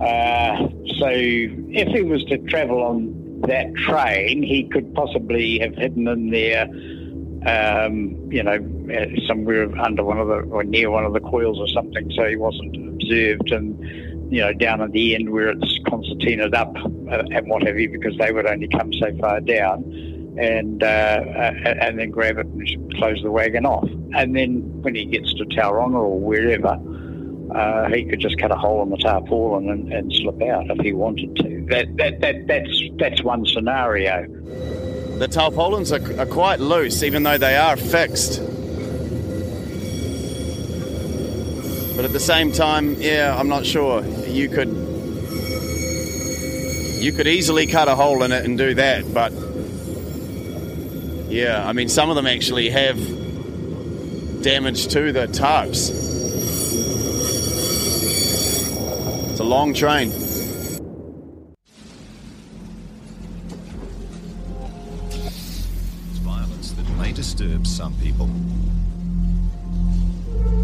Uh, so if he was to travel on that train, he could possibly have hidden in there, um, you know, uh, somewhere under one of the or near one of the coils or something, so he wasn't observed. And you know, down at the end where it's concertinaed up uh, and what have you, because they would only come so far down. And uh, uh, and then grab it and close the wagon off. And then when he gets to Tauranga or wherever, uh, he could just cut a hole in the tarpaulin and, and slip out if he wanted to. That, that, that, that's, that's one scenario. The tarpaulins are, are quite loose, even though they are fixed. But at the same time, yeah, I'm not sure. You could you could easily cut a hole in it and do that, but yeah, I mean some of them actually have damage to the tarps. It's a long train. It's violence that may disturb some people.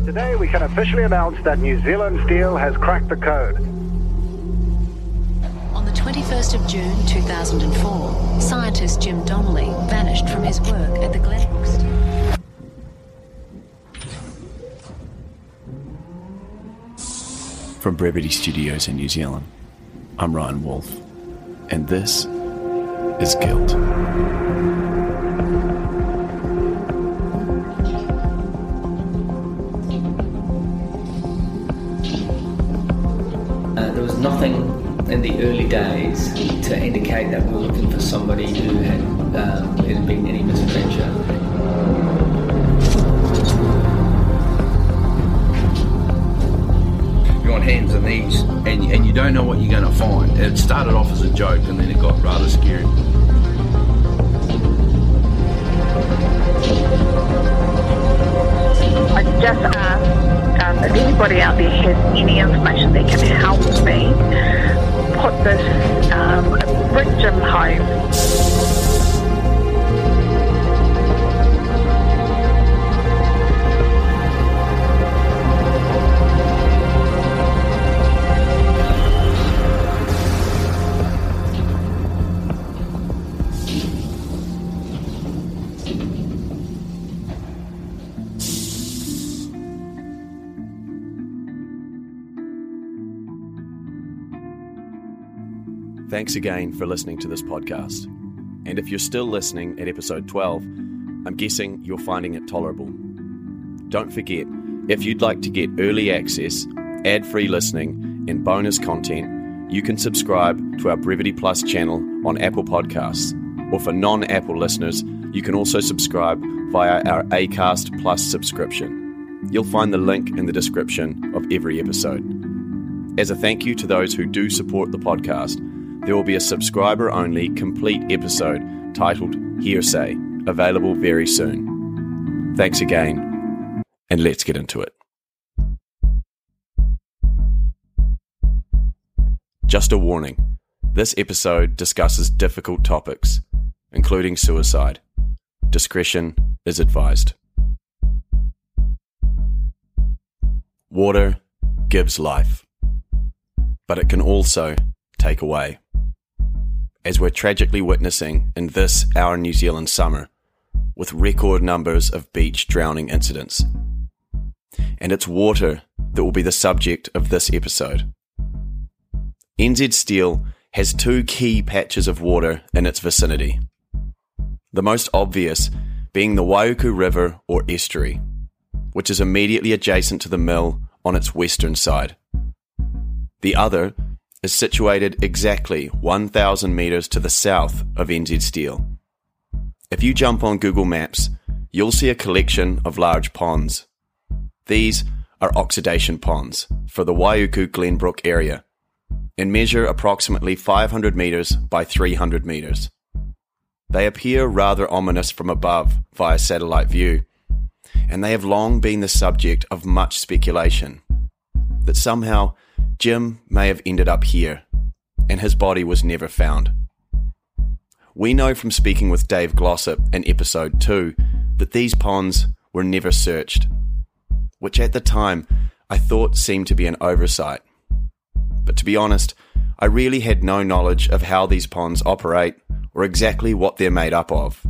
Today we can officially announce that New Zealand Steel has cracked the code. On the 21st of June 2004, scientist Jim Donnelly vanished from his work at the Glenbrook From Brevity Studios in New Zealand, I'm Ryan Wolf, and this is Guilt. Uh, there was nothing in the early days to indicate that we were looking for somebody who had, um, been any misadventure. Hands and knees, and, and you don't know what you're going to find. It started off as a joke, and then it got rather scary. I just ask um, if anybody out there has any information that can help me put this um, victim home. Thanks again for listening to this podcast. And if you're still listening at episode 12, I'm guessing you're finding it tolerable. Don't forget, if you'd like to get early access, ad free listening, and bonus content, you can subscribe to our Brevity Plus channel on Apple Podcasts. Or for non Apple listeners, you can also subscribe via our ACAST Plus subscription. You'll find the link in the description of every episode. As a thank you to those who do support the podcast, there will be a subscriber only complete episode titled Hearsay, available very soon. Thanks again, and let's get into it. Just a warning this episode discusses difficult topics, including suicide. Discretion is advised. Water gives life, but it can also take away as we're tragically witnessing in this our New Zealand summer, with record numbers of beach drowning incidents. and it's water that will be the subject of this episode. NZ Steel has two key patches of water in its vicinity. The most obvious being the Waiuku River or estuary, which is immediately adjacent to the mill on its western side. The other is situated exactly 1,000 metres to the south of NZ Steel. If you jump on Google Maps, you'll see a collection of large ponds. These are oxidation ponds for the Waiuku Glenbrook area and measure approximately 500 metres by 300 metres. They appear rather ominous from above via satellite view, and they have long been the subject of much speculation that somehow Jim may have ended up here, and his body was never found. We know from speaking with Dave Glossop in episode 2 that these ponds were never searched, which at the time I thought seemed to be an oversight. But to be honest, I really had no knowledge of how these ponds operate or exactly what they're made up of,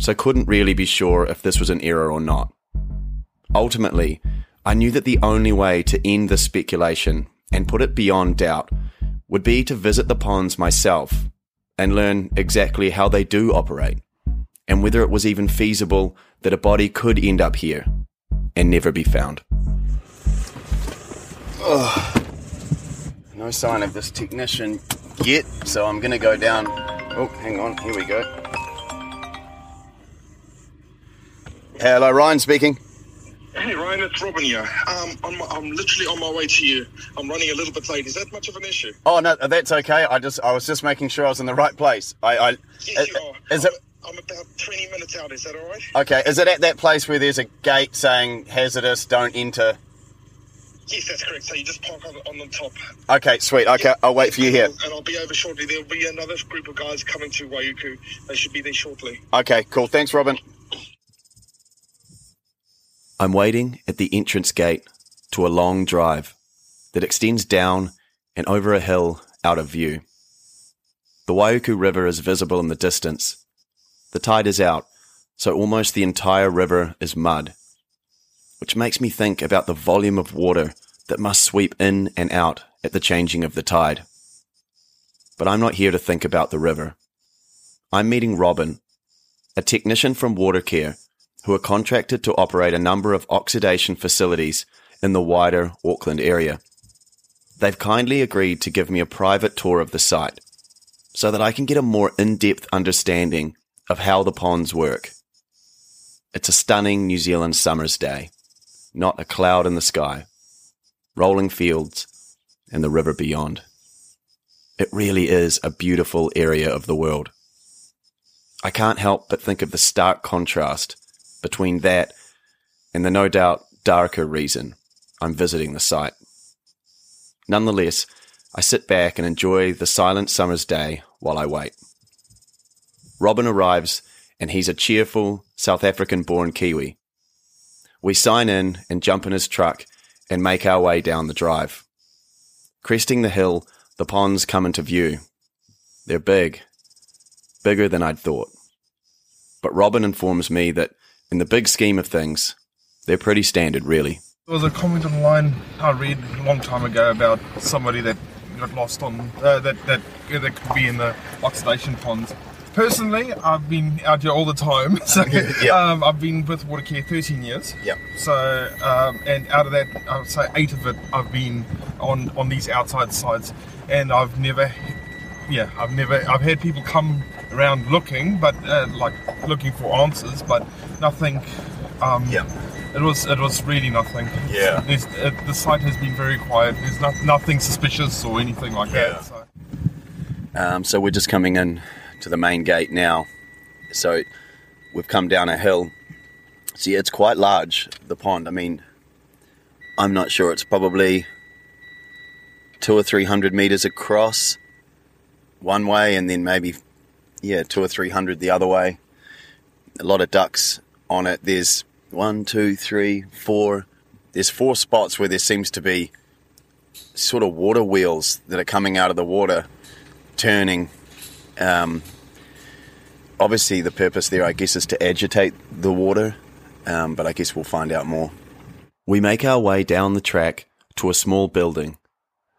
so couldn't really be sure if this was an error or not. Ultimately, I knew that the only way to end the speculation and put it beyond doubt would be to visit the ponds myself and learn exactly how they do operate and whether it was even feasible that a body could end up here and never be found. Ugh. No sign of this technician yet, so I'm to go down. Oh, hang on, here we go. Hello, Ryan speaking. Hey Ryan, it's Robin here. Um, I'm, I'm literally on my way to you. I'm running a little bit late. Is that much of an issue? Oh no, that's okay. I just I was just making sure I was in the right place. I, I Yes, you are. is I'm, it I'm about 20 minutes out. Is that all right? okay? Is it at that place where there's a gate saying hazardous, don't enter? Yes, that's correct. So you just park on, on the top. Okay, sweet. Okay, I'll wait for you here. And I'll be over shortly. There'll be another group of guys coming to Waiuku. They should be there shortly. Okay, cool. Thanks, Robin. I'm waiting at the entrance gate to a long drive that extends down and over a hill out of view. The Waiuku River is visible in the distance. The tide is out, so almost the entire river is mud, which makes me think about the volume of water that must sweep in and out at the changing of the tide. But I'm not here to think about the river. I'm meeting Robin, a technician from Watercare who are contracted to operate a number of oxidation facilities in the wider Auckland area. They've kindly agreed to give me a private tour of the site so that I can get a more in depth understanding of how the ponds work. It's a stunning New Zealand summer's day, not a cloud in the sky, rolling fields, and the river beyond. It really is a beautiful area of the world. I can't help but think of the stark contrast between that and the no doubt darker reason I'm visiting the site. Nonetheless, I sit back and enjoy the silent summer's day while I wait. Robin arrives and he's a cheerful South African born Kiwi. We sign in and jump in his truck and make our way down the drive. Cresting the hill, the ponds come into view. They're big, bigger than I'd thought. But Robin informs me that in the big scheme of things, they're pretty standard, really. There was a comment online I read a long time ago about somebody that got lost on uh, that that that could be in the oxidation ponds. Personally, I've been out here all the time. So Yeah. um, I've been with Watercare 13 years. Yep. So um, and out of that, I would say eight of it I've been on on these outside sites, and I've never, yeah, I've never I've had people come around looking, but uh, like looking for answers, but nothing. Um, yeah. It was it was really nothing. Yeah. There's, uh, the site has been very quiet. There's not, nothing suspicious or anything like that. So. Um, so we're just coming in to the main gate now. So we've come down a hill. See, it's quite large, the pond. I mean, I'm not sure. It's probably two or three hundred meters across one way, and then maybe, yeah, two or three hundred the other way. A lot of ducks on it. There's one, two, three, four. There's four spots where there seems to be sort of water wheels that are coming out of the water, turning. Um, obviously, the purpose there, I guess, is to agitate the water, um, but I guess we'll find out more. We make our way down the track to a small building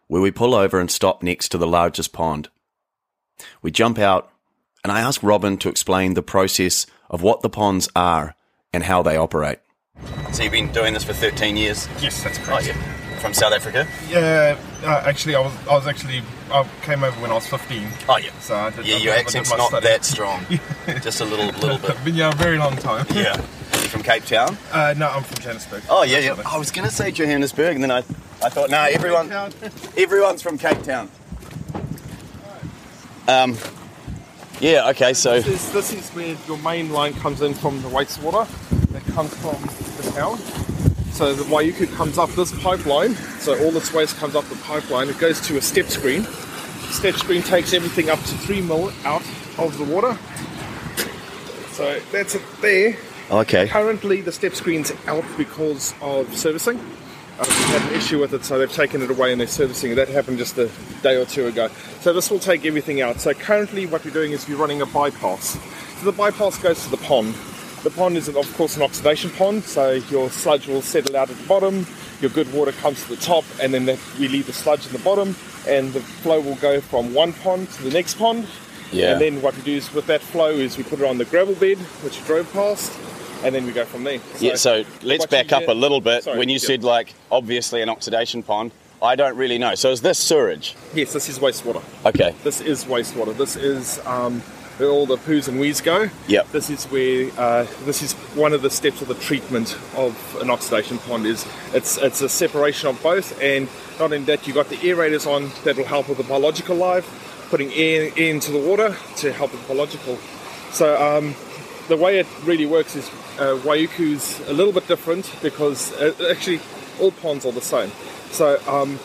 where we pull over and stop next to the largest pond. We jump out and I ask Robin to explain the process of what the ponds are and how they operate. So you've been doing this for 13 years? Yes, that's correct. Oh, yeah. From South Africa? Yeah, uh, actually, I was I was actually I came over when I was 15. Oh yeah. So I did, Yeah, I your accent's not study. that strong. Just a little little bit. Been here a very long time. Yeah. You from Cape Town? Uh, no, I'm from Johannesburg. Oh yeah, yeah. I was gonna say Johannesburg, and then I, I thought, no, everyone, everyone's from Cape Town. Um, yeah. Okay. So This is, this is where your main line comes in from the wastewater that comes from the town. So the Waiuku comes up this pipeline. So all this waste comes up the pipeline. It goes to a step screen. Step screen takes everything up to three mil out of the water. So that's it there. okay. Currently, the step screen's out because of servicing. Uh, had an issue with it, so they've taken it away and they're servicing it. That happened just a day or two ago. So this will take everything out. So currently, what we're doing is we're running a bypass. So the bypass goes to the pond. The pond is, of course, an oxidation pond, so your sludge will settle out at the bottom. Your good water comes to the top, and then that, we leave the sludge in the bottom, and the flow will go from one pond to the next pond. Yeah. And then what we do is with that flow is we put it on the gravel bed, which we drove past, and then we go from there. yeah. So let's back up a little bit. Sorry, when you said like obviously an oxidation pond, I don't really know. So is this sewage? Yes, this is wastewater. Okay. This is wastewater. This is um, where all the poos and wees go. Yep. This is where uh, this is one of the steps of the treatment of an oxidation pond. Is it's it's a separation of both, and not only that, you've got the aerators on that will help with the biological life, putting air, air into the water to help with the biological. So um, the way it really works is uh, Waiuku's a little bit different because uh, actually all ponds are the same. So um,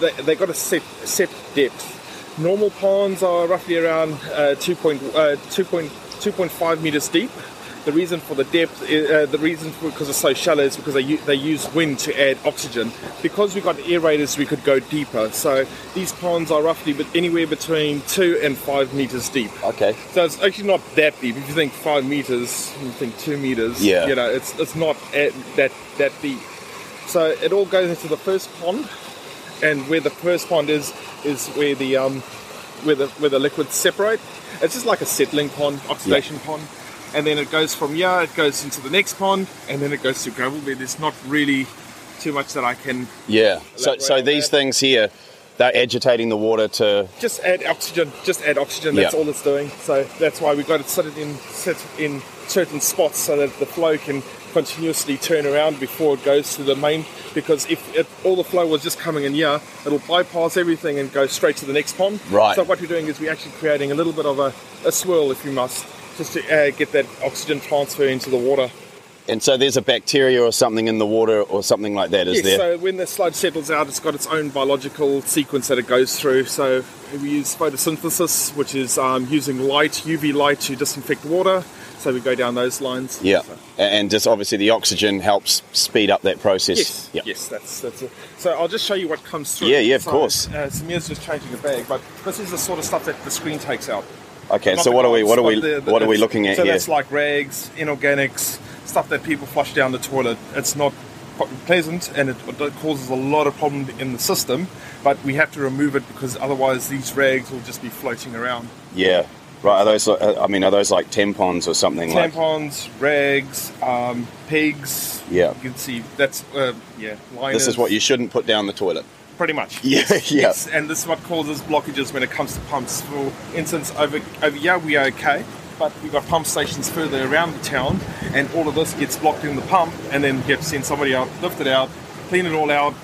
they they got a set set depth. Normal ponds are roughly around uh, 2. Point, uh, 2. Point, 2.5 meters deep. The reason for the depth, uh, the reason for because it's so shallow is because they they use wind to add oxygen. Because we've got aerators, we could go deeper. So these ponds are roughly but anywhere between two and five meters deep. Okay. So it's actually not that deep. If you think five meters, you think two meters. Yeah. You know, it's it's not at that that deep. So it all goes into the first pond, and where the first pond is is where the um where the where the liquids separate. It's just like a settling pond, oxidation pond. And then it goes from here, it goes into the next pond, and then it goes to gravel bed. There's not really too much that I can Yeah. So so these things here, they're agitating the water to. just add oxygen. Just add oxygen. That's Yeah. all it's doing. So that's why we've got to set it in set in certain spots so that the flow can continuously turn around before it goes to the main. Because if it, all the flow was just coming in here, it'll bypass everything and go straight to the next pond. Right. So what we're doing is we're actually creating a little bit of a, a swirl, if you must, just to uh, get that oxygen transfer into the water. And so there's a bacteria or something in the water or something like that, is yes, there? so when the sludge settles out, it's got its own biological sequence that it goes through. So we use photosynthesis, which is um, using light, UV light, to disinfect water. So we go down those lines. Yeah. A- And just obviously the oxygen helps speed up that process. Yes, Yeah. yes, that's that's it. So I'll just show you what comes through. Yeah, yeah, of So, course. Uh, Samir's just changing the bag, but this is the sort of stuff that the screen takes out. Okay, so what are we what are we the- the- what are we looking at so here? that's like rags, inorganics, stuff that people flush down the toilet. It's not pleasant and it, it causes a lot of problem in the system. But we have to remove it because otherwise these rags will just be floating around. Yeah. Right. Are those? uh, I mean, are those like tampons or something like? Tampons, rags, um, pigs. Yeah. You can see that's uh, yeah. Liners, This is what you shouldn't put down the toilet. Pretty much. Yeah, Yes, yeah. yes. And this is what causes blockages when it comes to pumps. For instance, over over here we are okay, but we've got pump stations further around the town, and all of this gets blocked in the pump, and then you have to send somebody out, lift it out, clean it all out,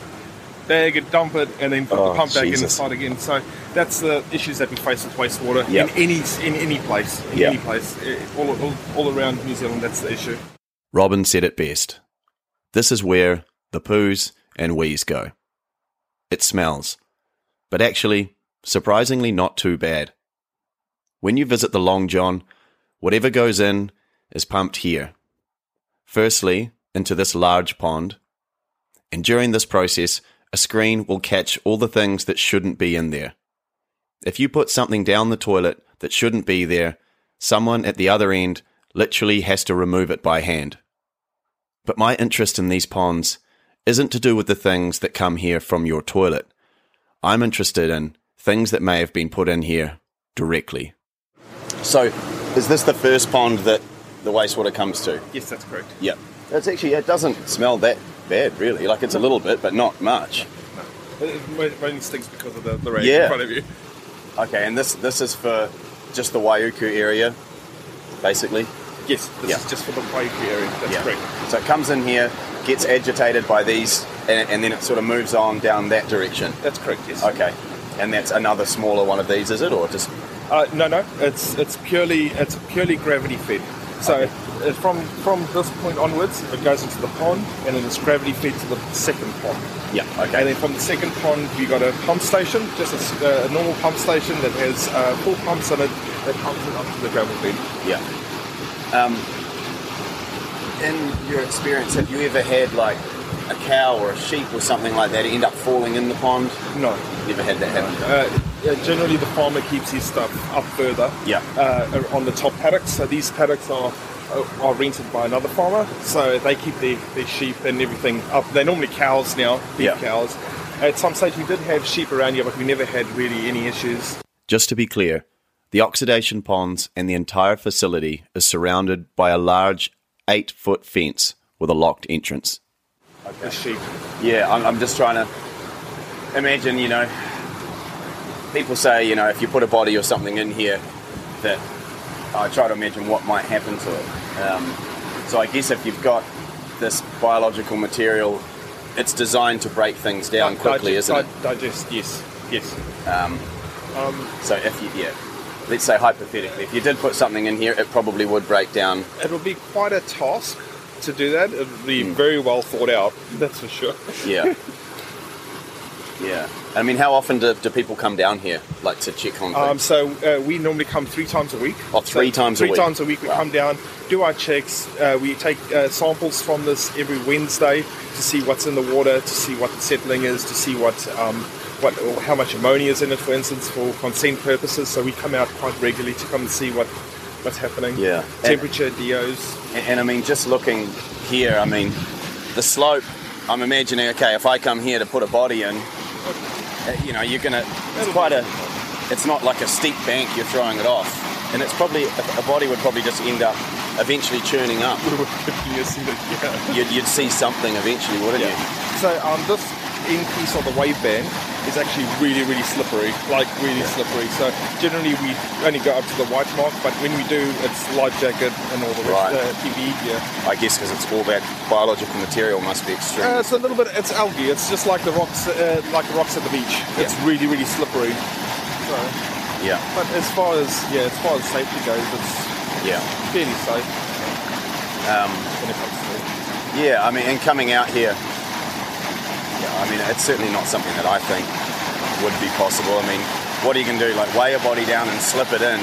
bag it, dump it, and then put Oh, the pump back in and Jesus. start again. So that's the issues that we face with wastewater Yep. in any in any place, in Yep. any place, eh, all, all all around New Zealand. That's the issue. Robin said it best. This is where the poos and wees go. It smells, but actually, surprisingly not too bad. When you visit the Long John, whatever goes in is pumped here. Firstly, into this large pond, and during this process, a screen will catch all the things that shouldn't be in there. If you put something down the toilet that shouldn't be there, someone at the other end literally has to remove it by hand. But my interest in these ponds isn't to do with the things that come here from your toilet. I'm interested in things that may have been put in here directly. So, is this the first pond that the wastewater comes to? Yes, that's correct. Yeah. It's actually, it doesn't smell that bad, really. Like, it's a little bit, but not much. It it only stinks because of the, the rag Yeah. in front of you. Okay, and this this is for just the Waiuku area, basically. Yes, this Yeah. is just for the Waiuku area. That's Yeah. correct. So it comes in here, gets agitated by these, and, and then it sort of moves on down that direction. That's correct. Yes. Okay, and that's another smaller one of these, is it, or just? Uh, no, no. It's it's purely it's purely gravity fed. So uh, from from this point onwards, it goes into the pond, and then it's gravity fed to the second pond. Yeah. Okay. And then from the second pond, we got a pump station, just a, a normal pump station that has uh, four pumps in it that pumps it up to the gravel bed. Yeah. Um, in your experience, have you ever had like a cow or a sheep or something like that end up falling in the pond? No. Never had that happen. Uh, uh, generally, the farmer keeps his stuff up further. Yeah. Uh, on the top paddocks. So these paddocks are are rented by another farmer. So they keep their, their sheep and everything up. They're normally cows now, beef Yeah. cows. At some stage, we did have sheep around here, but we never had really any issues. Just to be clear, the oxidation ponds and the entire facility is surrounded by a large eight foot fence with a locked entrance. The sheep. Yeah, I'm, I'm just trying to imagine, you know, people say, you know, if you put a body or something in here, that I try to imagine what might happen to it. Um, so I guess if you've got this biological material, it's designed to break things down quickly, digest, isn't it? Digest, yes, yes. Um, Um, so if you, yeah, let's say hypothetically, if you did put something in here, it probably would break down. it would be quite a task to do that. It would be very well thought out, that's for sure. Yeah. yeah. I mean, how often do, do people come down here, like to check on things? Um, so uh, we normally come three times a week. Oh, three So times a three times a week we Wow. come down, do our checks. Uh, we take uh, samples from this every Wednesday to see what's in the water, to see what the settling is, to see what um, what or how much ammonia is in it, for instance, for consent purposes. So we come out quite regularly to come and see what what's happening. Yeah. Temperature, DOs. And, and I mean, just looking here, I mean, the slope. I'm imagining, okay, if I come here to put a body in, uh, you know, you're gonna. It's quite a. It's not like a steep bank you're throwing it off, and it's probably a, body would probably just end up eventually churning up. You'd, you'd see something eventually, wouldn't you? So um, this increase of the wave band is actually really, really slippery, like really slippery. So generally we only go up to the white mark, but when we do, it's life jacket and all the rest Right. of the PPE gear. I guess because it's all that biological material must be extreme. Uh, it's a little bit, it's algae. It's just like the rocks, uh, like the rocks at the beach. It's really, really slippery. So, yeah. but as far as yeah, as far as safety goes, it's Yeah. fairly safe Um, when it comes to it. Yeah, I mean, and coming out here, yeah, I mean, it's certainly not something that I think would be possible. I mean, what are you going to do? Like, weigh a body down and slip it in?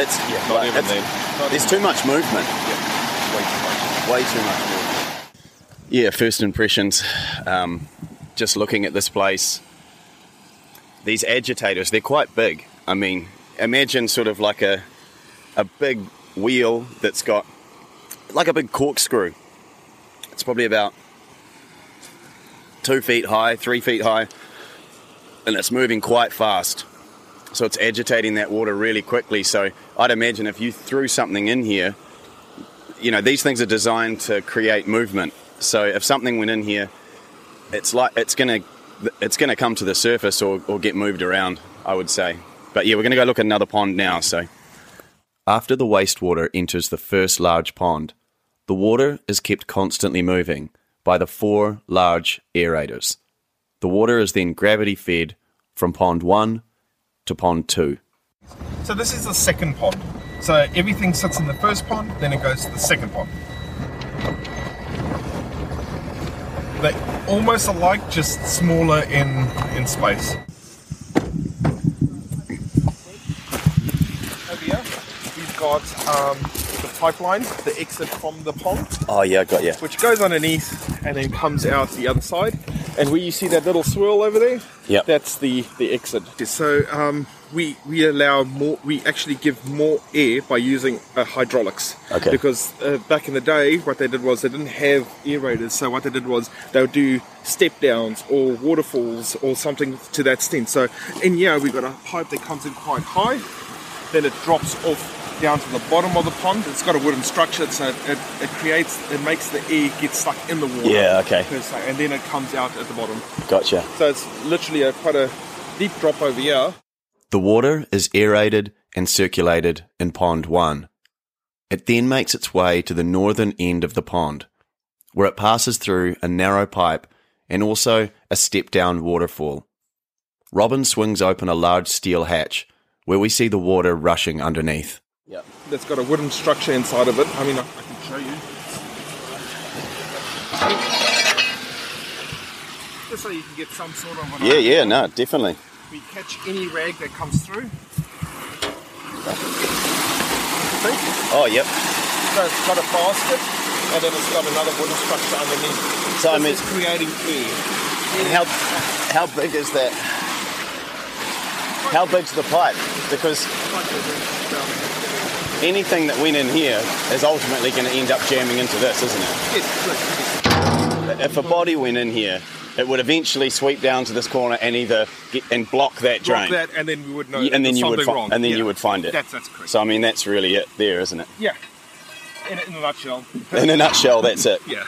It's yeah, Not like, even it's- then. Not there's even too much movement. Way too much. Way too much movement. Yeah, first impressions. Um, just looking at this place, these agitators, they're quite big. I mean, imagine sort of like a a big wheel that's got like a big corkscrew. It's probably about two feet high, three feet high, and it's moving quite fast. So it's agitating that water really quickly. So I'd imagine if you threw something in here, you know, these things are designed to create movement. So if something went in here, it's like it's gonna it's gonna come to the surface or, or get moved around, I would say. But yeah, we're gonna go look at another pond now, so after the wastewater enters the first large pond, the water is kept constantly moving by the four large aerators. The water is then gravity fed from pond 1 to pond 2. So this is the second pond. So everything sits in the first pond, then it goes to the second pond. They're almost alike, just smaller in in space. Over here, we've got um, the pipeline, the exit from the pond, Oh yeah, got you. which goes underneath and then comes out the other side. And where you see that little swirl over there, yeah, that's the the exit. So um, we we allow more. We actually give more air by using uh, hydraulics. Okay. Because uh, back in the day, what they did was they didn't have aerators. So what they did was they would do step downs or waterfalls or something to that extent. So in yeah, we've got a pipe that comes in quite high, then it drops off down to the bottom of the pond. It's got a wooden structure, so it, it, it creates, it makes the air get stuck in the water. Yeah, okay. per se, and then it comes out at the bottom. Gotcha. So it's literally a quite a deep drop over here. The water is aerated and circulated in pond 1. It then makes its way to the northern end of the pond, where it passes through a narrow pipe and also a step down waterfall. Robin swings open a large steel hatch, where we see the water rushing underneath. Yeah. That's got a wooden structure inside of it. I mean, I, I can show you. Just so you can get some sort of Yeah, yeah, no, definitely. We catch any rag that comes through. See? Oh, yep. So it's got a basket, and then it's got another wooden structure underneath. So, I mean- is creating air. And how how big is that? How big's the pipe? Because anything that went in here is ultimately going to end up jamming into this, isn't it? If a body went in here, it would eventually sweep down to this corner and either get, and block that drain. Block that, and then we would know. Yeah, and then you would fi- wrong. and then Yeah. you would find it. That's that's correct. So I mean, that's really it there, isn't it? Yeah. In, in a nutshell. In a nutshell, that's it. Yeah.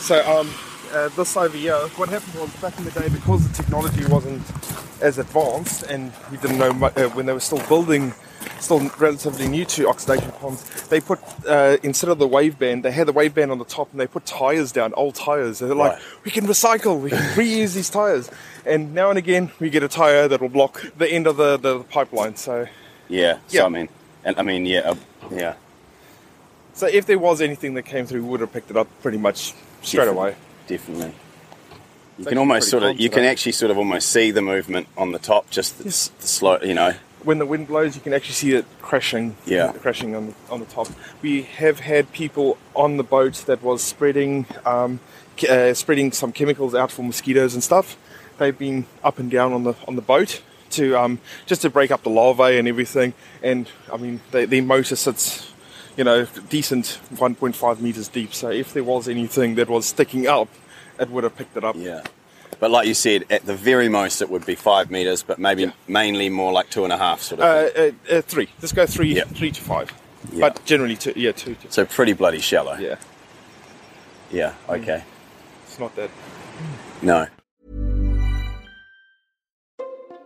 So um, uh, this over here, what happened was back in the day, because the technology wasn't as advanced, and we didn't know mu- uh, when they were still building, still relatively new to oxidation ponds, they put uh, instead of the wave band, they had the wave band on the top, and they put tires down, old tires. They're like, Right. we can recycle, we can reuse these tires, and now and again we get a tire that will block the end of the, the pipeline. So. Yeah. So Yeah. I mean, and I mean, yeah, uh, yeah. So if there was anything that came through, we would have picked it up pretty much straight away. Definitely. You It's can almost sort of, you can actually sort of almost see the movement on the top, just the, s the slow, you know. When the wind blows, you can actually see it crashing. Yeah. crashing on the, on the top. We have had people on the boat that was spreading um, uh, spreading some chemicals out for mosquitoes and stuff. They've been up and down on the on the boat to um, just to break up the larvae and everything. And I mean, the, their motor sits, you know, decent 1.5 meters deep. So if there was anything that was sticking up, it would have picked it up. Yeah. But like you said, at the very most it would be five meters, but maybe mainly more like two and a half sort of. Uh, thing. uh, uh, three. Let's go three, Yeah. three to five. Yeah. But generally, two. Yeah, two. To, so pretty bloody shallow. yeah, Yeah. Okay. it's not that. No.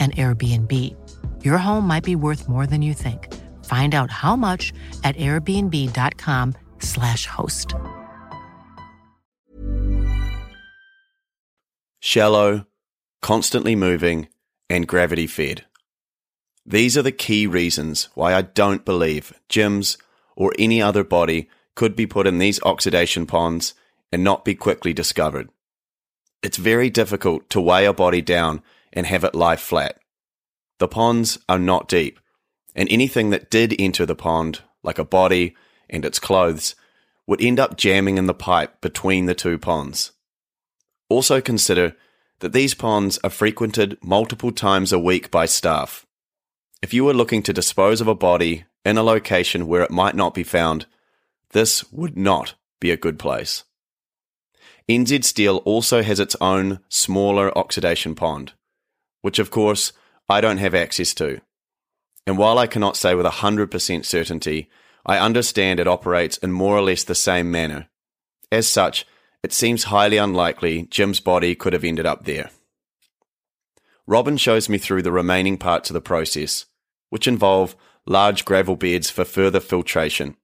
an Airbnb. Your home might be worth more than you think. Find out how much at airbnb.com/slash host. Shallow, constantly moving, and gravity fed. These are the key reasons why I don't believe Jim's or any other body could be put in these oxidation ponds and not be quickly discovered. It's very difficult to weigh a body down and have it lie flat. The ponds are not deep, and anything that did enter the pond, like a body and its clothes, would end up jamming in the pipe between the two ponds. Also consider that these ponds are frequented multiple times a week by staff. If you were looking to dispose of a body in a location where it might not be found, this would not be a good place. NZ Steel also has its own smaller oxidation pond, which of course I don't have access to. And while I cannot say with 100% certainty, I understand it operates in more or less the same manner. As such, it seems highly unlikely Jim's body could have ended up there. Robin shows me through the remaining parts of the process, which involve large gravel beds for further filtration.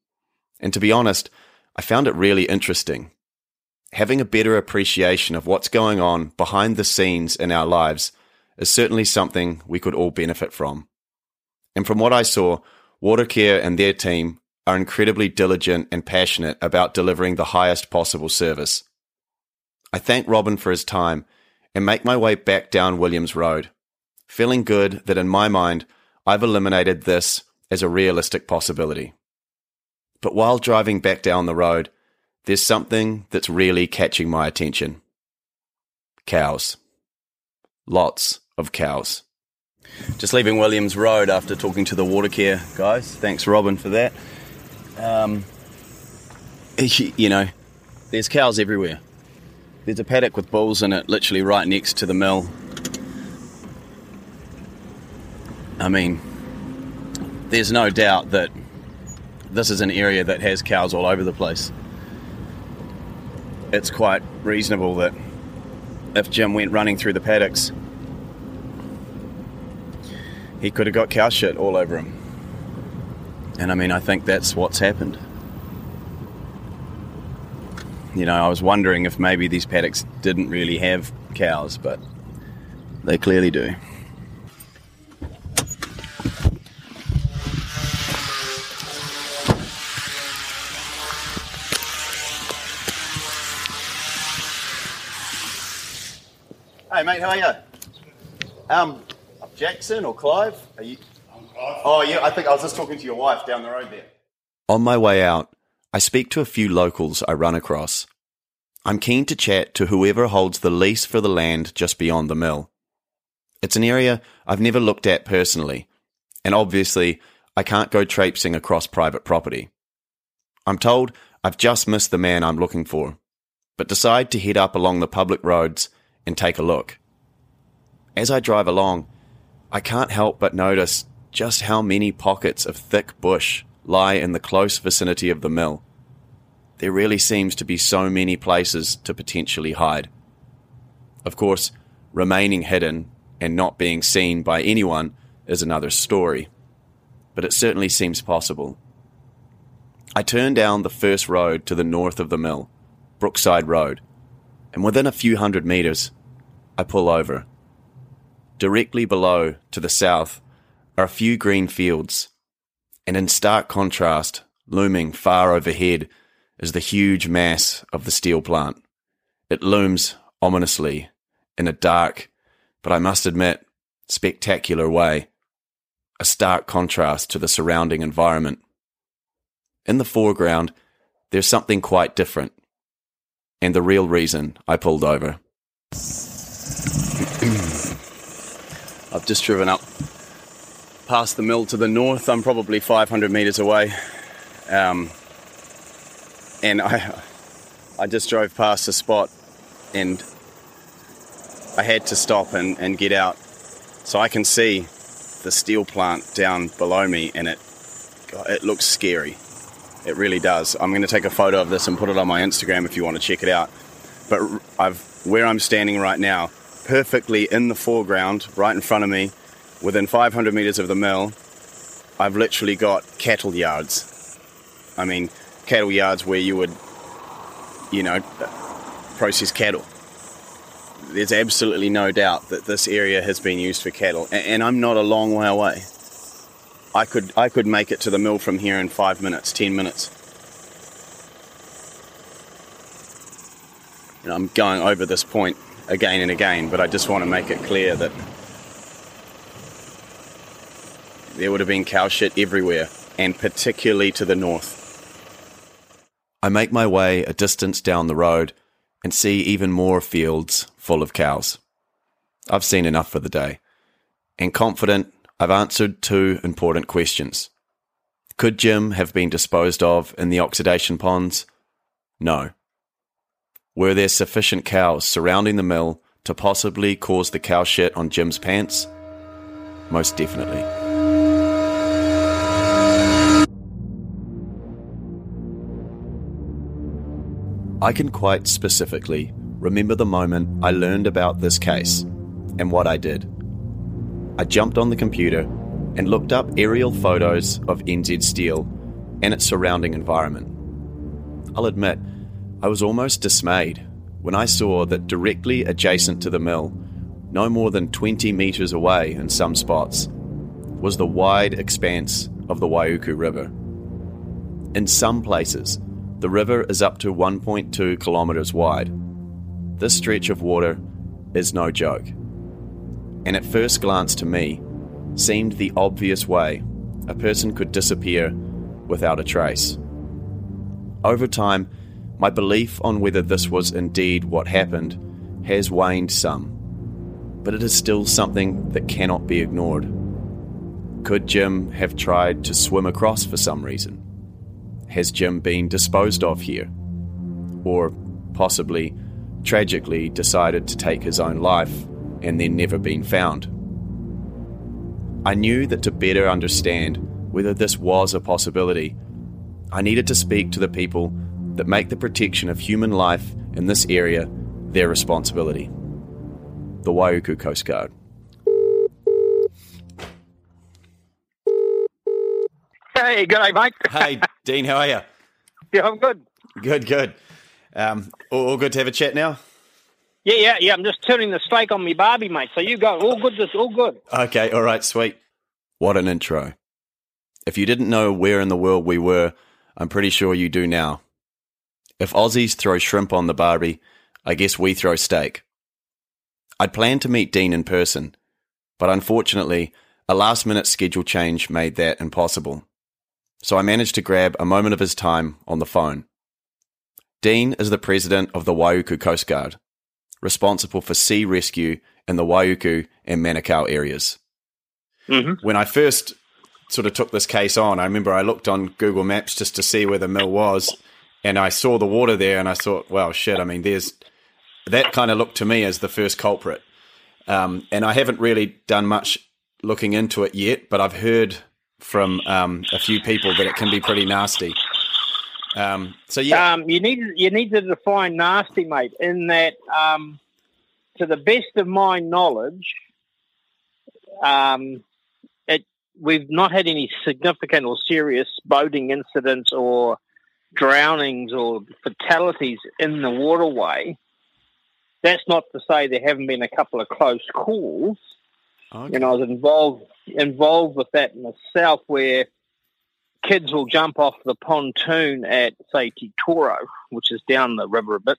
And to be honest, I found it really interesting. Having a better appreciation of what's going on behind the scenes in our lives is certainly something we could all benefit from. And from what I saw, Watercare and their team are incredibly diligent and passionate about delivering the highest possible service. I thank Robin for his time and make my way back down Williams Road, feeling good that in my mind, I've eliminated this as a realistic possibility. But while driving back down the road, there's something that's really catching my attention cows. Lots of cows. Just leaving Williams Road after talking to the Watercare guys. Thanks, Robin, for that. Um, you know, there's cows everywhere. There's a paddock with bulls in it, literally right next to the mill. I mean, there's no doubt that this is an area that has cows all over the place. It's quite reasonable that if Jim went running through the paddocks, he could have got cow shit all over him. And I mean, I think that's what's happened. You know, I was wondering if maybe these paddocks didn't really have cows, but they clearly do. Hey mate, how are you? Um, Jackson or Clive? Are you? Oh yeah, I think I was just talking to your wife down the road there. On my way out, I speak to a few locals I run across. I'm keen to chat to whoever holds the lease for the land just beyond the mill. It's an area I've never looked at personally, and obviously I can't go traipsing across private property. I'm told I've just missed the man I'm looking for, but decide to head up along the public roads and take a look. As I drive along, I can't help but notice just how many pockets of thick bush lie in the close vicinity of the mill. There really seems to be so many places to potentially hide. Of course, remaining hidden and not being seen by anyone is another story, but it certainly seems possible. I turn down the first road to the north of the mill, Brookside Road, and within a few hundred metres, I pull over. Directly below, to the south, are a few green fields, and in stark contrast, looming far overhead, is the huge mass of the steel plant. It looms ominously in a dark, but I must admit, spectacular way, a stark contrast to the surrounding environment. In the foreground, there's something quite different, and the real reason I pulled over. I've just driven up past the mill to the north. I'm probably 500 meters away. Um, and I, I just drove past a spot and I had to stop and, and get out so I can see the steel plant down below me and it, God, it looks scary. It really does. I'm going to take a photo of this and put it on my Instagram if you want to check it out. But I've where I'm standing right now, perfectly in the foreground, right in front of me, within 500 meters of the mill, I've literally got cattle yards. I mean, cattle yards where you would, you know, process cattle. There's absolutely no doubt that this area has been used for cattle, and I'm not a long way away. I could I could make it to the mill from here in five minutes, ten minutes. Know, I'm going over this point again and again, but I just want to make it clear that there would have been cow shit everywhere, and particularly to the north. I make my way a distance down the road and see even more fields full of cows. I've seen enough for the day, and confident I've answered two important questions. Could Jim have been disposed of in the oxidation ponds? No. Were there sufficient cows surrounding the mill to possibly cause the cow shit on Jim's pants? Most definitely. I can quite specifically remember the moment I learned about this case and what I did. I jumped on the computer and looked up aerial photos of NZ Steel and its surrounding environment. I'll admit, I was almost dismayed when I saw that directly adjacent to the mill, no more than 20 metres away in some spots, was the wide expanse of the Waiuku River. In some places, the river is up to 1.2 kilometres wide. This stretch of water is no joke. And at first glance to me, seemed the obvious way a person could disappear without a trace. Over time, my belief on whether this was indeed what happened has waned some, but it is still something that cannot be ignored. Could Jim have tried to swim across for some reason? Has Jim been disposed of here? Or possibly, tragically, decided to take his own life and then never been found? I knew that to better understand whether this was a possibility, I needed to speak to the people that make the protection of human life in this area their responsibility the Waiuku Coast Guard. Hey, good day, mate. hey, Dean, how are you? Yeah, I'm good. Good, good. Um, all, all good to have a chat now? Yeah, yeah, yeah. I'm just turning the steak on me Barbie, mate. So you go. All good. Just all good. Okay, all right, sweet. What an intro. If you didn't know where in the world we were, I'm pretty sure you do now. If Aussies throw shrimp on the Barbie, I guess we throw steak. I'd planned to meet Dean in person, but unfortunately, a last minute schedule change made that impossible. So I managed to grab a moment of his time on the phone. Dean is the president of the Waiuku Coast Guard, responsible for sea rescue in the Waiuku and Manukau areas. Mm-hmm. When I first sort of took this case on, I remember I looked on Google Maps just to see where the mill was, and I saw the water there, and I thought, well, shit, I mean, there's that kind of looked to me as the first culprit. Um, and I haven't really done much looking into it yet, but I've heard from um, a few people that it can be pretty nasty. Um, so yeah, um, you need you need to define nasty, mate. In that, um, to the best of my knowledge, um, it we've not had any significant or serious boating incidents or drownings or fatalities in the waterway. That's not to say there haven't been a couple of close calls. Okay. You know, I was involved involved with that myself, where kids will jump off the pontoon at say Titoro, which is down the river a bit,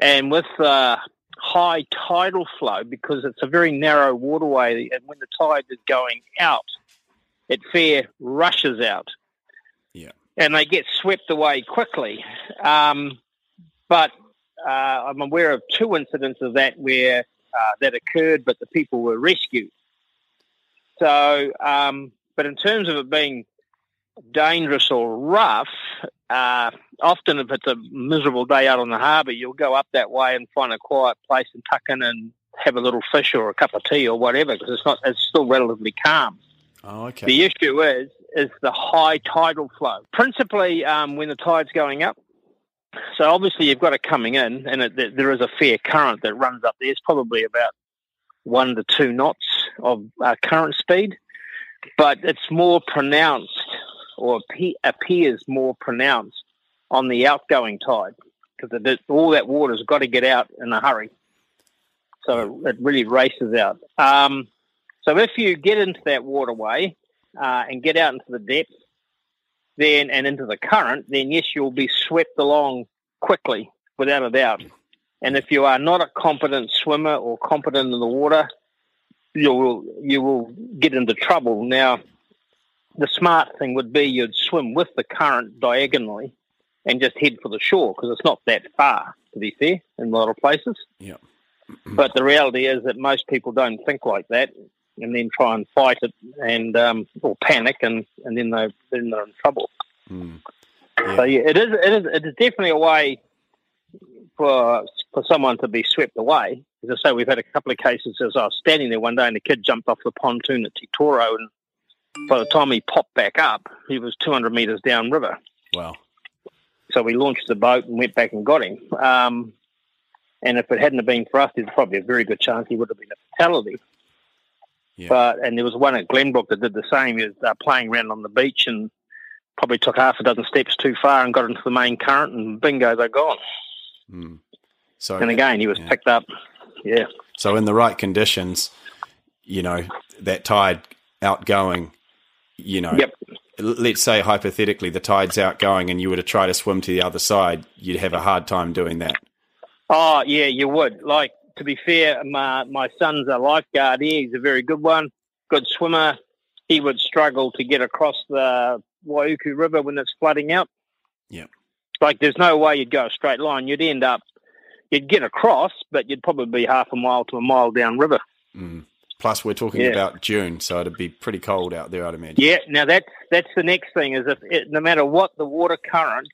and with uh, high tidal flow, because it's a very narrow waterway, and when the tide is going out, it fair rushes out. And they get swept away quickly. Um, but uh, I'm aware of two incidents of that where uh, that occurred, but the people were rescued. So, um, but in terms of it being dangerous or rough, uh, often if it's a miserable day out on the harbour, you'll go up that way and find a quiet place and tuck in and have a little fish or a cup of tea or whatever because it's not it's still relatively calm. Oh, okay. The issue is is the high tidal flow, principally um, when the tide's going up. So obviously you've got it coming in, and it, there is a fair current that runs up there. It's probably about one to two knots of uh, current speed, but it's more pronounced or appears more pronounced on the outgoing tide because all that water's got to get out in a hurry. So it really races out. Um, so if you get into that waterway uh, and get out into the depth, then and into the current, then yes, you'll be swept along quickly, without a doubt. And if you are not a competent swimmer or competent in the water, you will you will get into trouble. Now, the smart thing would be you'd swim with the current diagonally and just head for the shore because it's not that far. To be fair, in a lot of places. Yeah. but the reality is that most people don't think like that, and then try and fight it and um, or panic and, and then they then they're in trouble. Mm. So yeah, it is it is it is definitely a way for for someone to be swept away. As I say, we've had a couple of cases as I was standing there one day and the kid jumped off the pontoon at Titoro and by the time he popped back up, he was 200 metres downriver. Wow. So we launched the boat and went back and got him. Um, and if it hadn't have been for us, there's probably a very good chance he would have been a fatality. Yeah. But and there was one at Glenbrook that did the same. He was uh, playing around on the beach and probably took half a dozen steps too far and got into the main current, and bingo, they're gone. Mm. So and again, he was picked up. Yeah. So in the right conditions, you know, that tide outgoing, you know, Yep. let's say hypothetically the tide's outgoing and you were to try to swim to the other side, you'd have a hard time doing that. Oh, yeah, you would. Like, to be fair, my, my son's a lifeguard here. He's a very good one, good swimmer. He would struggle to get across the Waiuku River when it's flooding out. Yeah. Like, there's no way you'd go a straight line. You'd end up, you'd get across, but you'd probably be half a mile to a mile downriver. Mm. Plus, we're talking Yeah. about June, so it'd be pretty cold out there, I'd imagine. Yeah, now that's that's the next thing is if it, no matter what the water current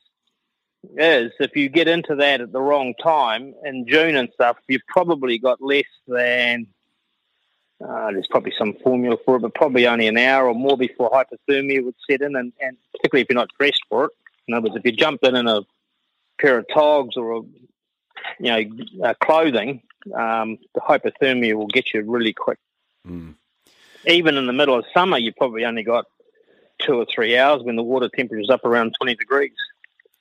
is, if you get into that at the wrong time in June and stuff, you've probably got less than. Uh, there's probably some formula for it, but probably only an hour or more before hypothermia would set in, and, and particularly if you're not dressed for it. In other words, if you jump in in a pair of togs or a, you know uh, clothing, um, the hypothermia will get you really quick Mm. even in the middle of summer, you probably only got two or three hours when the water temperature is up around 20 degrees.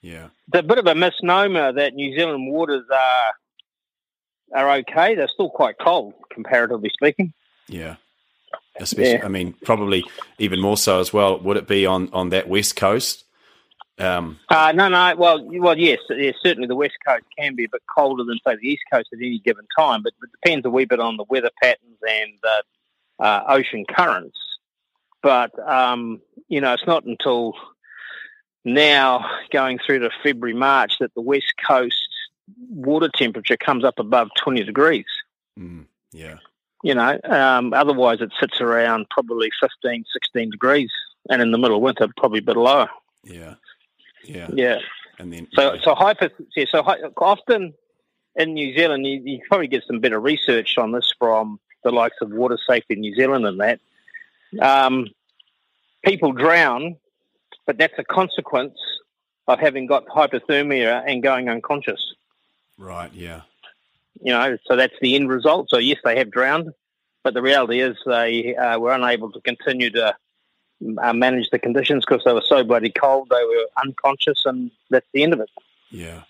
Yeah. It's a bit of a misnomer that New Zealand waters are are okay. They're still quite cold, comparatively speaking. Yeah. Especially, Yeah. I mean, probably even more so as well. Would it be on, on that west coast? Um, Uh, no, no. Well, well, yes, yes. Certainly, the west coast can be a bit colder than say the east coast at any given time, but it depends a wee bit on the weather patterns and uh, uh, ocean currents. But um, you know, it's not until now, going through to February, March, that the west coast water temperature comes up above twenty degrees. mm, yeah. You know, um, otherwise it sits around probably 15, 16 degrees, and in the middle of winter, probably a bit lower. Yeah. Yeah. Yeah. And then, So, so hyper, yeah, so hy- often in New Zealand, you, you probably get some better research on this from the likes of Water Safety New Zealand and that. Um, people drown, but that's a consequence of having got hypothermia and going unconscious. right. Yeah. You know, so that's the end result. So yes, they have drowned, but the reality is they uh, were unable to continue to uh, manage the conditions because they were so bloody cold. They were unconscious, and that's the end of it. Yeah.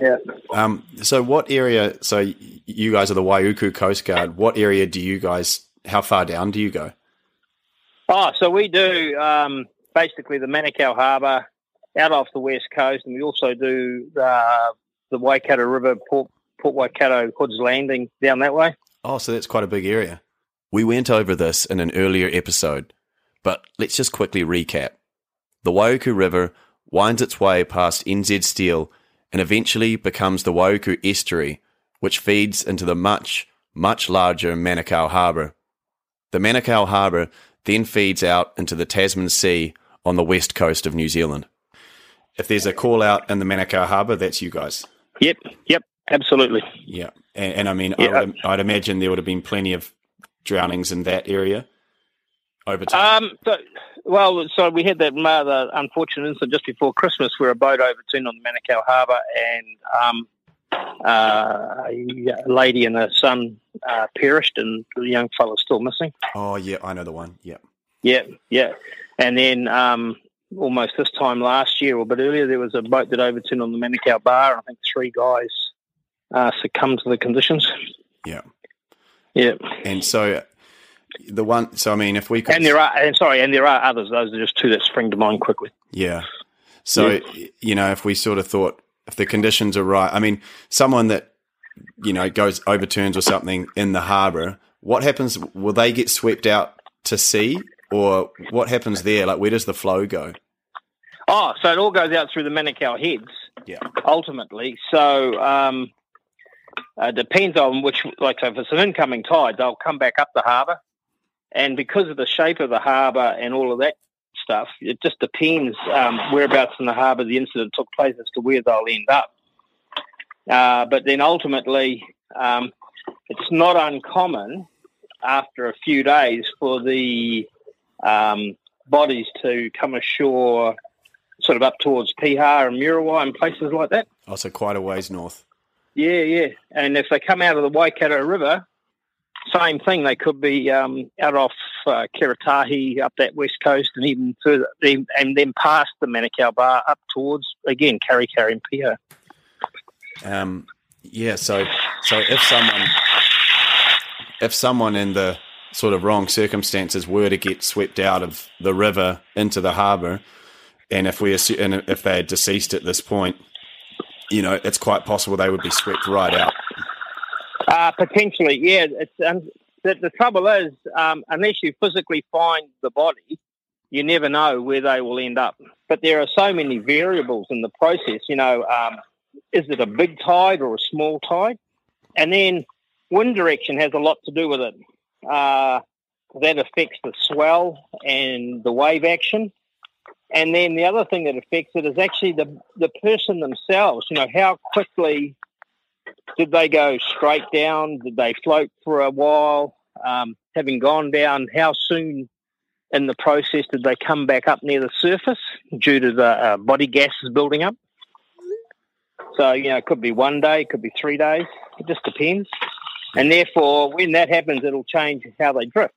Yeah. Um, so what area, so you guys are the Waiuku Coast Guard. What area do you guys, how far down do you go? Oh, so we do um, basically the Manukau Harbour out off the west coast, and we also do uh, the Waikato River, Port, Port Waikato, Hood's Landing down that way. Oh, so that's quite a big area. We went over this in an earlier episode, but let's just quickly recap. The Waiuku River winds its way past NZ Steel and eventually becomes the Waiuku Estuary, which feeds into the much, much larger Manukau Harbour. The Manukau Harbour then feeds out into the Tasman Sea on the west coast of New Zealand. If there's a call out in the Manukau Harbour, that's you guys. Yep, yep, absolutely. Yeah, and, and I mean, Yeah. I would, I'd imagine there would have been plenty of drownings in that area over time. Um, so, well, so we had that rather unfortunate incident just before Christmas where a boat overturned on the Manukau Harbour and um, uh, a lady and her son uh, perished and the young fellow's still missing. oh yeah, I know the one. Yeah, Yeah, yeah. And then um, almost this time last year or a bit earlier, there was a boat that overturned on the Manukau Bar. And I think three guys uh, succumbed to the conditions. yeah, Yeah. and so the one. So I mean, if we could, And there are, and sorry, and there are others. Those are just two that spring to mind quickly. Yeah. So, Yeah. you know, if we sort of thought if the conditions are right, I mean, someone that, you know, goes overturns or something in the harbour, what happens? Will they get swept out to sea or what happens there? Like, where does the flow go? Oh, so it all goes out through the Manukau heads. Yeah. Ultimately, so um, uh, depends on which. Like, so if it's an incoming tide, they'll come back up the harbour, and because of the shape of the harbour and all of that stuff, it just depends um, whereabouts in the harbour the incident took place as to where they'll end up. Uh, but then ultimately, um, it's not uncommon after a few days for the um, bodies to come ashore sort of up towards Piha and Muriwai and places like that. Also, quite a ways north. Yeah, yeah. And if they come out of the Waikato River, same thing. They could be um, out off uh, Karioitahi up that west coast and even further, and then past the Manukau Bar up towards, again, Karekare and Piha. Um, yeah, so so if someone if someone in the sort of wrong circumstances were to get swept out of the river into the harbour, and if we assume, and if they had deceased at this point, you know, it's quite possible they would be swept right out. Uh, potentially, yeah. Um, the, the trouble is, um, unless you physically find the body, you never know where they will end up. But there are so many variables in the process. You know, um, is it a big tide or a small tide? And then wind direction has a lot to do with it. Uh, that affects the swell and the wave action. And then the other thing that affects it is actually the the person themselves. You know, how quickly did they go straight down? Did they float for a while? Um, having gone down, how soon in the process did they come back up near the surface due to the uh, body gases building up? So, you know, it could be one day, it could be three days. It just depends. And therefore, when that happens, it'll change how they drift.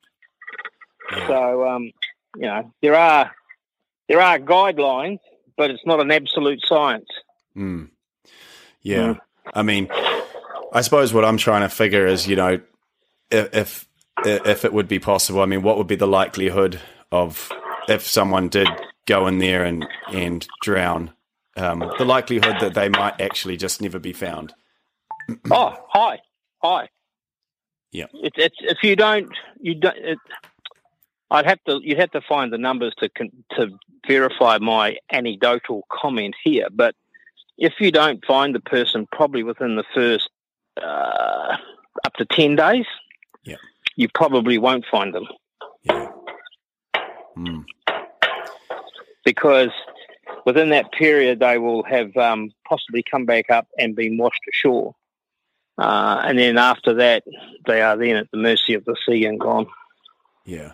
So, um, you know, there are there are guidelines, but it's not an absolute science. Mm. Yeah. Mm. I mean, I suppose what I'm trying to figure is, you know, if, if if it would be possible. I mean, what would be the likelihood of if someone did go in there and and drown? Um, the likelihood that they might actually just never be found. oh, high, high. Yeah. It's it's if you don't you don't. It, I'd have to you'd have to find the numbers to to verify my anecdotal comment here, but if you don't find the person probably within the first uh, up to 10 days, yeah. you probably won't find them. Yeah. Mm. Because within that period, they will have um, possibly come back up and been washed ashore. Uh, and then after that, they are then at the mercy of the sea and gone. Yeah.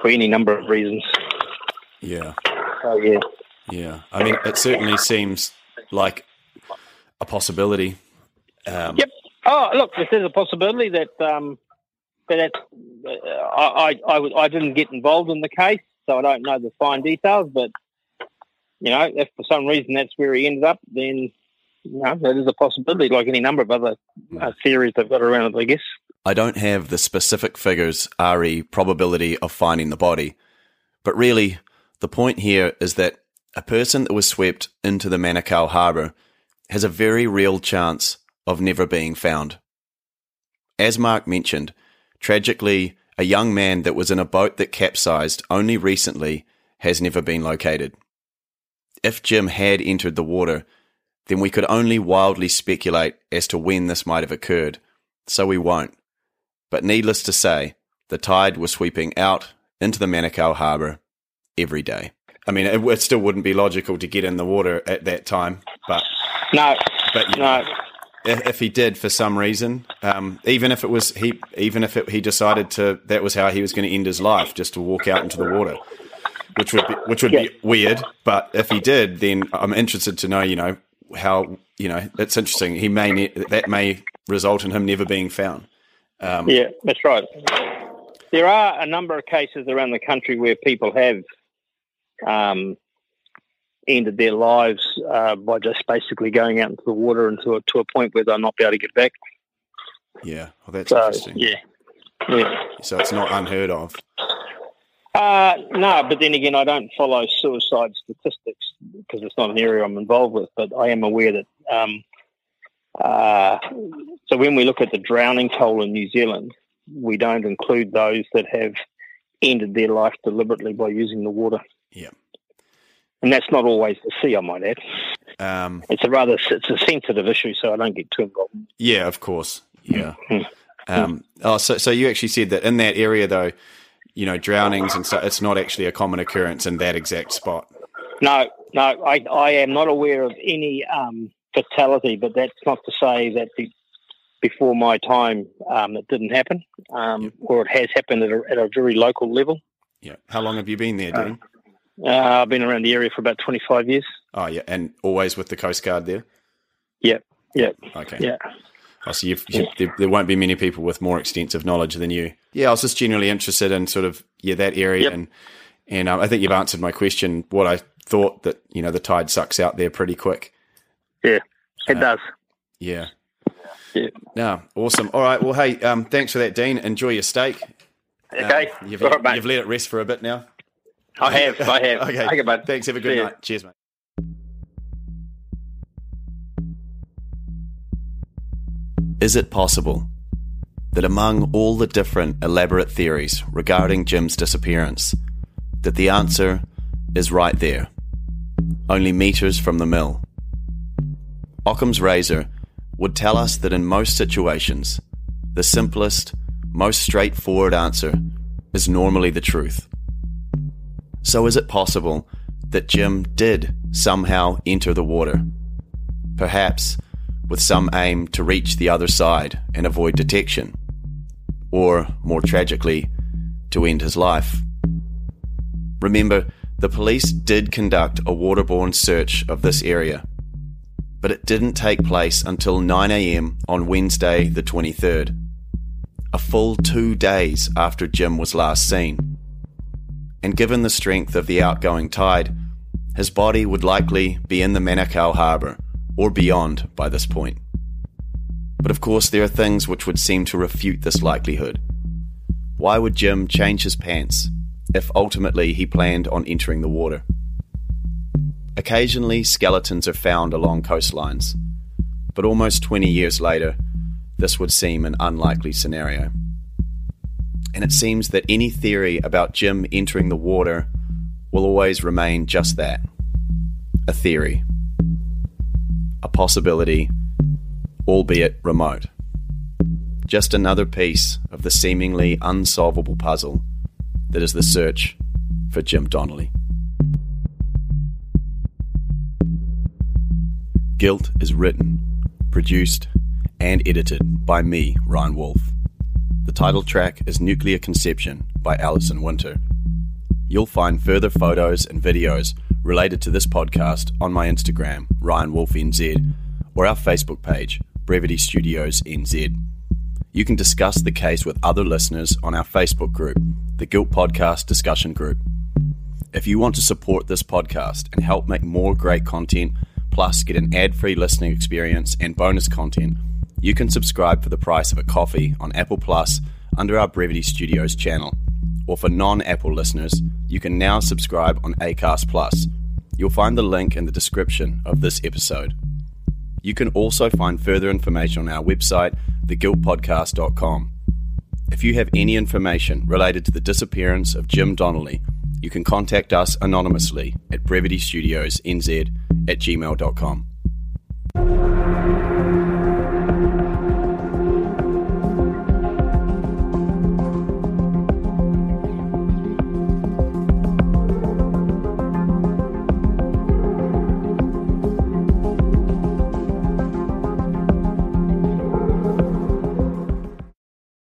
For any number of reasons. Yeah. Oh, yeah. Yeah. I mean, it certainly seems like a possibility. Um, yep. Oh, look, this is a possibility that um, that uh, I, I, I, I didn't get involved in the case, so I don't know the fine details. But you know, if for some reason that's where he ended up, then you know, that is a possibility, like any number of other uh, theories they've got around it, I guess. I don't have the specific figures, re probability of finding the body, but really, the point here is that a person that was swept into the Manukau harbour has a very real chance of never being found. As Mark mentioned, tragically, a young man that was in a boat that capsized only recently has never been located. If Jim had entered the water, then we could only wildly speculate as to when this might have occurred, so we won't. But needless to say, the tide was sweeping out into the Manukau harbour every day. I mean, it, it, still wouldn't be logical to get in the water at that time, but no, but no. Know, if, if, he did for some reason, um, even if it was he, even if it, he decided to, that was how he was going to end his life, just to walk out into the water, which would be, which would yeah. be weird. But if he did, then I'm interested to know, you know, how you know it's interesting. He may ne- that may result in him never being found. Um, yeah, that's right. There are a number of cases around the country where people have um, ended their lives uh, by just basically going out into the water and to a, to a point where they'll not be able to get back. Yeah, well, that's so, interesting. Yeah, yeah. So it's not unheard of. Uh, no, but then again, I don't follow suicide statistics because it's not an area I'm involved with. But I am aware that. Um, uh, so when we look at the drowning toll in New Zealand, we don't include those that have ended their life deliberately by using the water. Yeah. And that's not always the sea, I might add. Um, it's a rather it's a sensitive issue, so I don't get too involved. Yeah, of course. Yeah. um, oh, so so you actually said that in that area though, you know drownings and so it's not actually a common occurrence in that exact spot. No, no, I, I am not aware of any um, fatality, but that's not to say that the, before my time um, it didn't happen, um, or it has happened at a, at a very local level. Yeah. How long have you been there, Dean? Uh, I've been around the area for about 25 years. Oh, yeah, and always with the Coast Guard there. Yep, yep. Okay. Yeah. Oh, so you've, you, there, there won't be many people with more extensive knowledge than you. Yeah, I was just generally interested in sort of yeah that area, Yep. and and um, I think you've answered my question. What I thought that you know the tide sucks out there pretty quick. Yeah, it Uh, does. Yeah. Yeah. No, awesome. All right. Well, hey, um, thanks for that, Dean. Enjoy your steak. Okay. Um, you've, All right, mate. you've let it rest for a bit now. I have, I have. okay. Okay, bud. Thanks. Have a good See ya. night. Cheers, mate. Is it possible that among all the different elaborate theories regarding Jim's disappearance, that the answer is right there, only meters from the mill? Occam's razor would tell us that in most situations, the simplest, most straightforward answer is normally the truth. So is it possible that Jim did somehow enter the water? Perhaps with some aim to reach the other side and avoid detection, or more tragically, to end his life. Remember, the police did conduct a waterborne search of this area, but it didn't take place until 9am on Wednesday, the 23rd, a full two days after Jim was last seen. And given the strength of the outgoing tide, his body would likely be in the Manukau harbour or beyond by this point. But of course, there are things which would seem to refute this likelihood. Why would Jim change his pants if ultimately he planned on entering the water? Occasionally, skeletons are found along coastlines, but almost 20 years later, this would seem an unlikely scenario. And it seems that any theory about Jim entering the water will always remain just that a theory, a possibility, albeit remote. Just another piece of the seemingly unsolvable puzzle that is the search for Jim Donnelly. Guilt is written, produced, and edited by me, Ryan Wolf. The title track is Nuclear Conception by Alison Winter. You'll find further photos and videos related to this podcast on my Instagram, Ryan Wolf NZ, or our Facebook page, Brevity Studios NZ. You can discuss the case with other listeners on our Facebook group, the Guilt Podcast Discussion Group. If you want to support this podcast and help make more great content, plus get an ad free listening experience and bonus content, you can subscribe for the price of a coffee on Apple Plus under our Brevity Studios channel. Or for non Apple listeners, you can now subscribe on Acast Plus. You'll find the link in the description of this episode. You can also find further information on our website, theguiltpodcast.com. If you have any information related to the disappearance of Jim Donnelly, you can contact us anonymously at brevitystudiosnz at gmail.com.